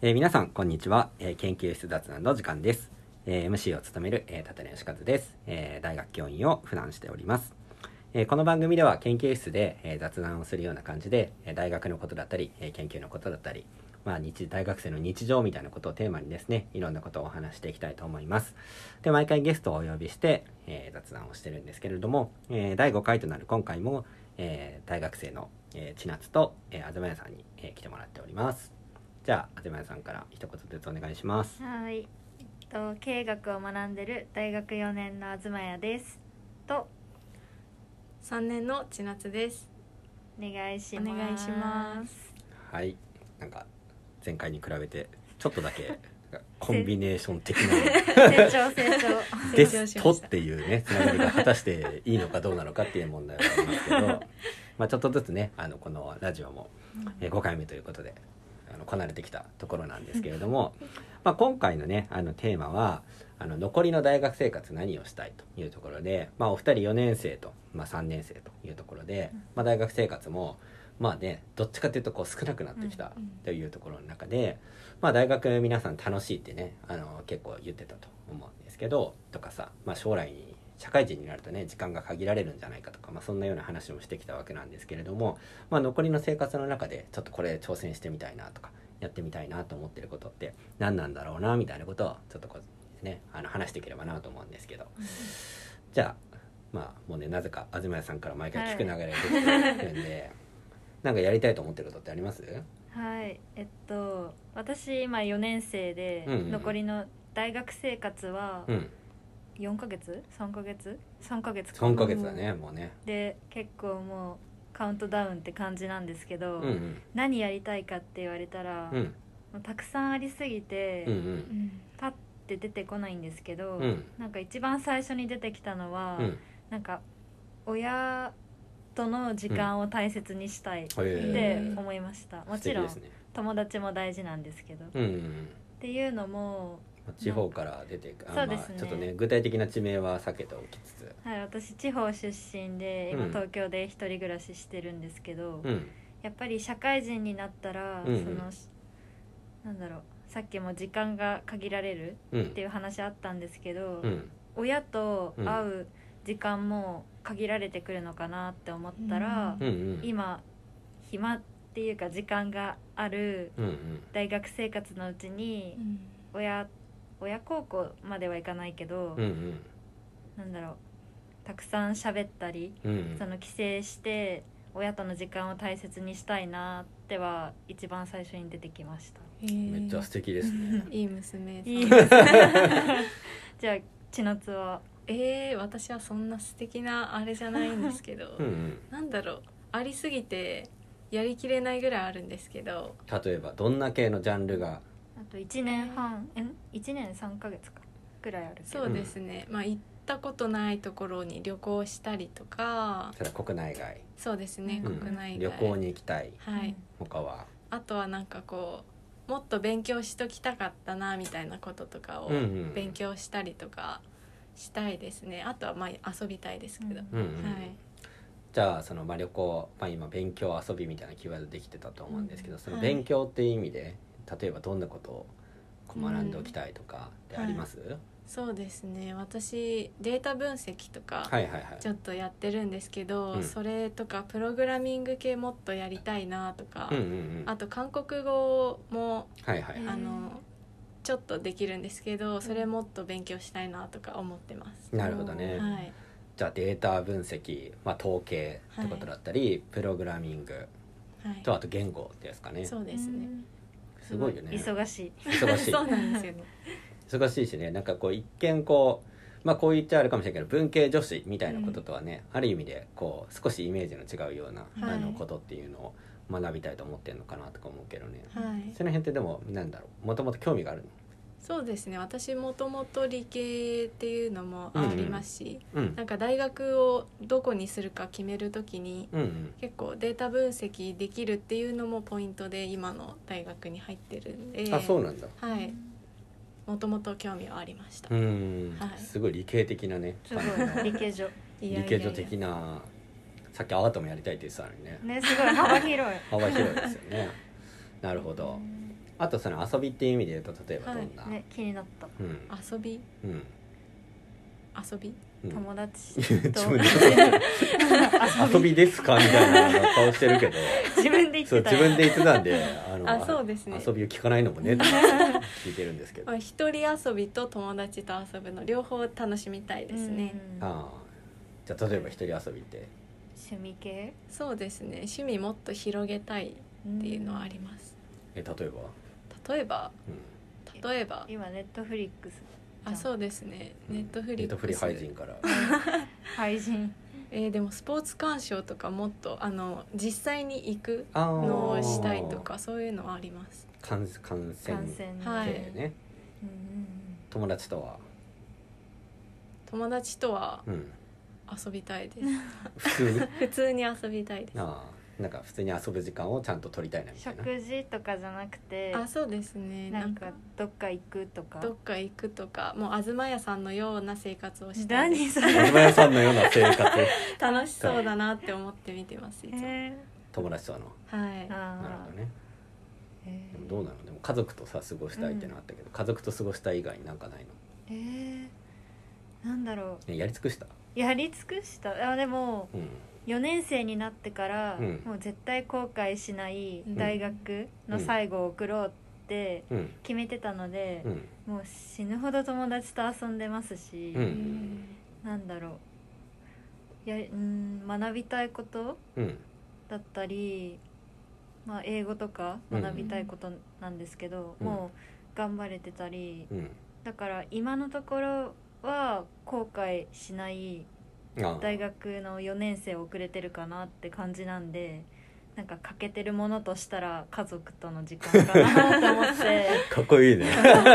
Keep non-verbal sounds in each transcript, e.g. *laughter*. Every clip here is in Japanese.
えー皆さんこんにちは、えー研究室雑談の時間です、えー MC を務める、えー、立根義和です、えー大学教員を普段しております、えーこの番組では研究室で、えー雑談をするような感じで、えー大学のことだったり、えー研究のことだったりまあ、日大学生の日常みたいなことをテーマにですねいろんなことをお話していきたいと思います。で毎回ゲストをお呼びして、えー雑談をしてるんですけれども、えー第5回となる今回も、えー大学生の、えー千夏と、えー、東谷さんに、えー来てもらっております。じゃあ東谷さんから一言ずつお願いしますはい、えっと経営学を学んでる大学4年の東谷です。と三年の千夏です。お願いします。お願いします。はいなんか前回に比べてちょっとだけ *laughs* コンビネーション的な成長成長。で成長しすましたとっていうねつながりが果たしていいのかどうなのかっていう問題はありますけどまあちょっとずつねあのこのラジオも、えー5回目ということであのこなれてきたところなんですけれども、*laughs* まあ、今回のねあのテーマはあの残りの大学生活何をしたいというところで、まあ、お二人4年生と、まあ、3年生というところで、まあ、大学生活もまあねどっちかというとこう少なくなってきたというところの中で、まあ、大学皆さん楽しいってねあの結構言ってたと思うんですけどとかさ、まあ、将来に社会人になるとね時間が限られるんじゃないかとか、まあ、そんなような話もしてきたわけなんですけれども、まあ、残りの生活の中でちょっとこれ挑戦してみたいなとかやってみたいなと思ってることって何なんだろうなみたいなことをちょっとこうねあの話していければなと思うんですけど、じゃあまあもうねなぜか東谷さんから毎回聞く流れができてるんで、*laughs* なんかやりたいと思ってることってあります？はい、えっと私今4年生で、うんうん。残りの大学生活はうん4ヶ月？3ヶ月？3ヶ月か。3ヶ月だねもうね。で結構もうカウントダウンって感じなんですけど、うんうん。何やりたいかって言われたら、うん。もうたくさんありすぎて、うんうん。パッて出てこないんですけど、うん。なんか一番最初に出てきたのは、うん。なんか親との時間を大切にしたいっへてえ。思いました、もちろんね。友達も大事なんですけど、っうんうんうん。ていうのも、地方から出ていく。あそうですね。まあ、ちょっとね具体的な地名は避けておきつつ。はい、私地方出身で今うん。東京で一人暮らししてるんですけど、うん。やっぱり社会人になったら、うんうん。そのなんだろうさっきも時間が限られるうん。っていう話あったんですけど、うん。親と会う時間も限られてくるのかなって思ったら、うんうん。今暇っていうか時間がある大学生活のうちに親親孝行まではいかないけど、うんうん。なんだろうたくさん喋ったり、うんうん。その帰省して親との時間を大切にしたいなっては一番最初に出てきました。めっちゃ素敵ですね。*laughs* いい娘さん。いい。ですねじゃあ千夏は？えー、私はそんな素敵なあれじゃないんですけど、*laughs* うんうん。なんだろう。ありすぎてやりきれないぐらいあるんですけど。例えばどんな系のジャンルがあと1年半えん1年3ヶ月かぐらいあるけど。そうですね、まあ行ったことないところに旅行したりとか。それは国内外、そうですね、うん。国内外。旅行に行きたい。はい、他は？あとはなんかこうもっと勉強しときたかったなみたいなこととかをうんうん勉強したりとかしたいですね。あとはまあ遊びたいですけど、うんうんはい。じゃあそのまあ旅行、まあ、今勉強遊びみたいなキーワードできてたと思うんですけど、そのはい。勉強っていう意味で例えばどんなことをこう学んでおきたいとかってあります、そうですね。私データ分析とかはいはいはい。ちょっとやってるんですけど、うん。それとかプログラミング系もっとやりたいなとか、うんうんうん。あと韓国語もはいはいうんあのちょっとできるんですけどそれもっと勉強したいなとか思ってます、なるほどね、はい。じゃあデータ分析、まあ、統計ってことだったり、プログラミングはい。とあと言語ですかね。そうですね、すごいよね。忙しい。忙しい。*laughs* そうなんですよね。忙しいしねなんかこう一見こうまあこう言っちゃあるかもしれないけど文系女子みたいなこととはね、ある意味でこう少しイメージの違うような、はい。あのことっていうのを学びたいと思ってるのかなとか思うけどね、はい。その辺ってでもなんだろうもともと興味があるそうですね。私もともと理系っていうのもありますし、のうん。なんか大学をどこにするか決めるときにうんうん。結構データ分析できるっていうのもポイントで今の大学に入ってるんであそうなんだ。はい。もともと興味はありました、うん、はい。すごい理系的なね。すごいあの理系女理系女的なさっきアートもやりたいって言ってたのにね。ねすごい。幅広い。幅広いですよね。なるほどあとその遊びっていう意味で言うと例えばどんな、ね気になった。うん。遊び？うん。遊び？うん。友達自と分で *laughs* 遊びですか？みたいな顔してるけど。自分で言っそうてた自分で言ってたんであのあそうですね。遊びを聞かないのもねって聞いてるんですけど。まあ一人遊びと友達と遊ぶの両方楽しみたいですね、うん。ああ。じゃあ例えば一人遊びって？趣味系？そうですね。趣味もっと広げたいっていうのはあります、え例えば、例えばうん、例えば。今ネットフリックス。あそうですね。ネットフリックス。ネットフリ配信から。*laughs* 配信。えーでもスポーツ鑑賞とかもっとあの実際に行くあのをー。したいとかそういうのはあります。感感染感染はい。系ね、うん友達とは、友達とはうん、遊びたいです。普通？に *laughs* 普通に遊びたいです。ああなんか普通に遊ぶ時間をちゃんと取りたいなみたいな。食事とかじゃなくてあそうですね。なんんかどっか行くとか。どっか行くとか。もう東屋さんのような生活をしたいです何それ。東屋さんのような生活。*laughs* 楽しそうだなって思って見てますいつも。え友達との。はい。なるあほどね。ー。えでもどうなの？でも家族とさ過ごしたいってのあったけど、家族と過ごしたい以外になんかないの、ーえー。なんだろね、やり尽くした？うやり尽くした？あでもうん4年生になってから、うん。もう絶対後悔しないうん。大学の最後を送ろうってうん。決めてたのでう、ん。もう死ぬほど友達と遊んでますし、うん。なんだろう。やうん学びたいことうん。だったり、まあ、英語とか学びたいことなんですけど、うん。もう頑張れてたりうん。だから今のところは後悔しない大学の4年生遅れてるかなって感じなんでなんか欠けてるものとしたら家族との時間かなと思って、*laughs* かっこいいね。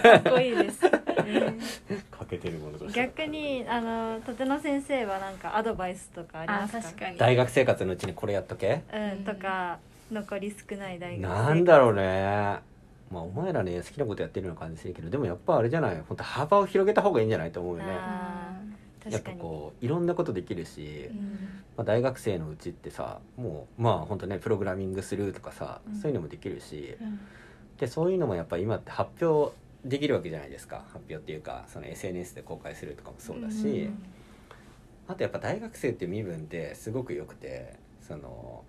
かっこいいですね。*laughs* かけてるものとして逆にあの立野先生はなんかアドバイスとかありあますか？確かに。大学生活のうちにこれやっとけ？うん、とか残り少ない大学生なんだろうね。まあお前らね好きなことやってるような感じするけどでもやっぱあれじゃない？本当幅を広げた方がいいんじゃない？と思うよねやっぱこういろんなことできるし、うん。まあ、大学生のうちってさもうまあ本当ねプログラミングするとかさ、うん。そういうのもできるしうん。でそういうのもやっぱ今って発表できるわけじゃないですか。発表っていうかその SNS で公開するとかもそうだし、うん。あとやっぱ大学生っていう身分ってすごく良くてその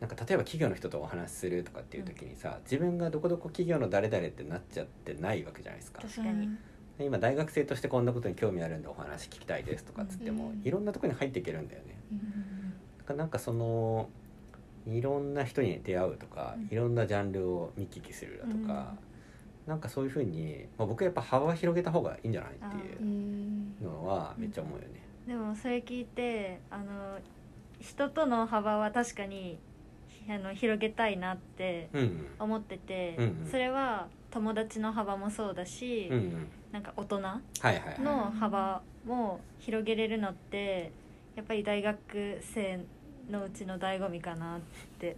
なんか例えば企業の人とお話しするとかっていう時にさ、自分がどこどこ企業の誰々ってなっちゃってないわけじゃないですか。確かに。で今大学生としてこんなことに興味あるんでお話聞きたいですとかっつっても、うんいろんなとこに入っていけるんだよね。うんなんかそのいろんな人に出会うとか、うん。いろんなジャンルを見聞きするだとか、なんかそういうふうに、まあ、僕はやっぱ幅を広げた方がいいんじゃないってういうん。のはめっちゃ思うよね。でもそれ聞いてあの人との幅は確かにあの広げたいなってうん思ってて、うんうん。それは友達の幅もそうだし、うんうん。なんか大人。の幅も広げれるのってやっぱり大学生のうちの醍醐味かなって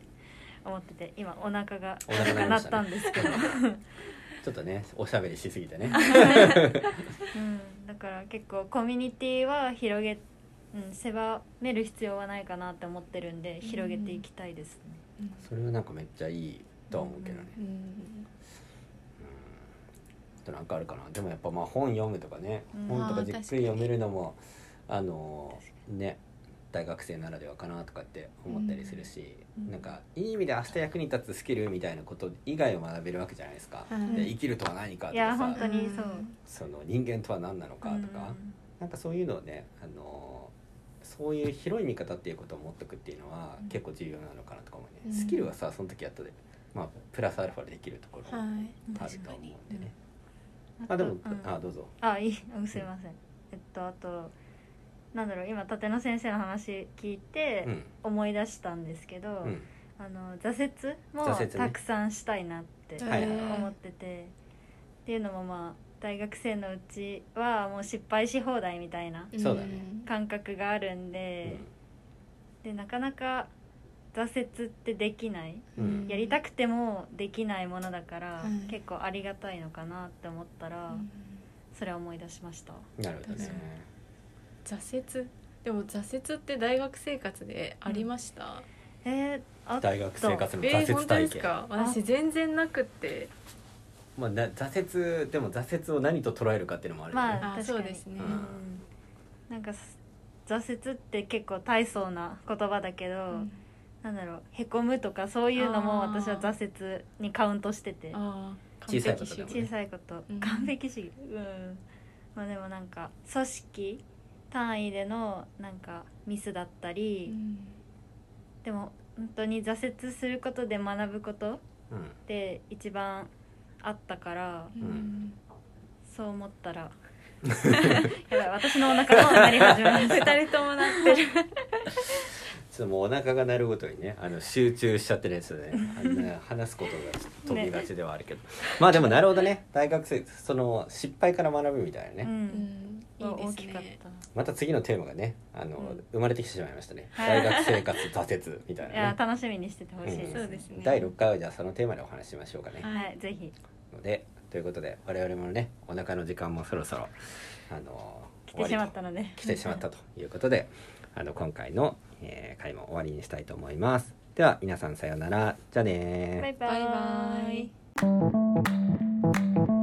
思ってて今お腹がお腹鳴り鳴ったんですけど、*laughs* ちょっとねおしゃべりしすぎてね。*laughs* うん、だから結構コミュニティは広げ、うん、狭める必要はないかなって思ってるんで広げていきたいですね。それはなんかめっちゃいいとは思うけどね。うん。あとなんかあるかな。でもやっぱまあ本読むとかね、うん。本とかじっくり読めるのもあのね大学生ならではかなとかって思ったりするし、うん。なんかいい意味で明日役に立つスキルみたいなこと以外を学べるわけじゃないですか。はい。で生きるとは何かといやかさ、本当にそう。その人間とは何なのかとか、なんかそういうのをねあのそういう広い見方っていうことを持っておくっていうのはうん。結構重要なのかなとか思うね、うん。スキルはさその時やったでまあプラスアルファでできるところはい。もある確かと思うんにでね、ああでも、うん。あどうぞ。あいい。あすいません。えっとあとなんだろう今立野先生の話聞いてうん。思い出したんですけど、うん。あの挫折も挫折ね。たくさんしたいなってはいはいはい。思ってて、っていうのもまあ大学生のうちはもう失敗し放題みたいなそうだね。感覚があるんで、でなかなか挫折ってできない。うん。やりたくてもできないものだから、はい。結構ありがたいのかなって思ったら、それは思い出しました。なるほどね。挫折？でも挫折って大学生活でありました、えー、あ大学生活のえー、挫折本当体験、ですか？私全然なくってまあ、な挫折でも挫折を何と捉えるかっていうのもあるよね、あまあ確かに。そうですね。うん。なんかす挫折って結構大層な言葉だけど、うん。なんだろうへこむとかそういうのも私は挫折にカウントしてて。ああ小さいことでもね。小さいこと、うん。完璧主義。うん。まあでもなんか組織単位でのなんかミスだったり、でも本当に挫折することで学ぶことっうん。て一番あったからうんそう思ったらやばい私のお腹も鳴り始めました。二人ともなってる。ちょっともうお腹が鳴るごとにねあの集中しちゃってるやつでね。あんな *laughs* 話すことが飛びがちではあるけど、まあでもなるほどね。大学生その失敗から学ぶみたいなね、ううんんいいです大きかっねた。また次のテーマがねあの、うん。生まれてきてしまいましたね。はい。大学生活挫折みたい *laughs* いやなね楽しみにしててほしい。です、そうですね。第6回はじゃあそのテーマでお話ししましょうかね、はいぜひ。のでということで我々もねお腹の時間もそろそろあの来てしまったので。来てしまったということで *laughs* あの今回の、えー回も終わりにしたいと思います。では皆さんさようなら。じゃあねー。バイババイバイイ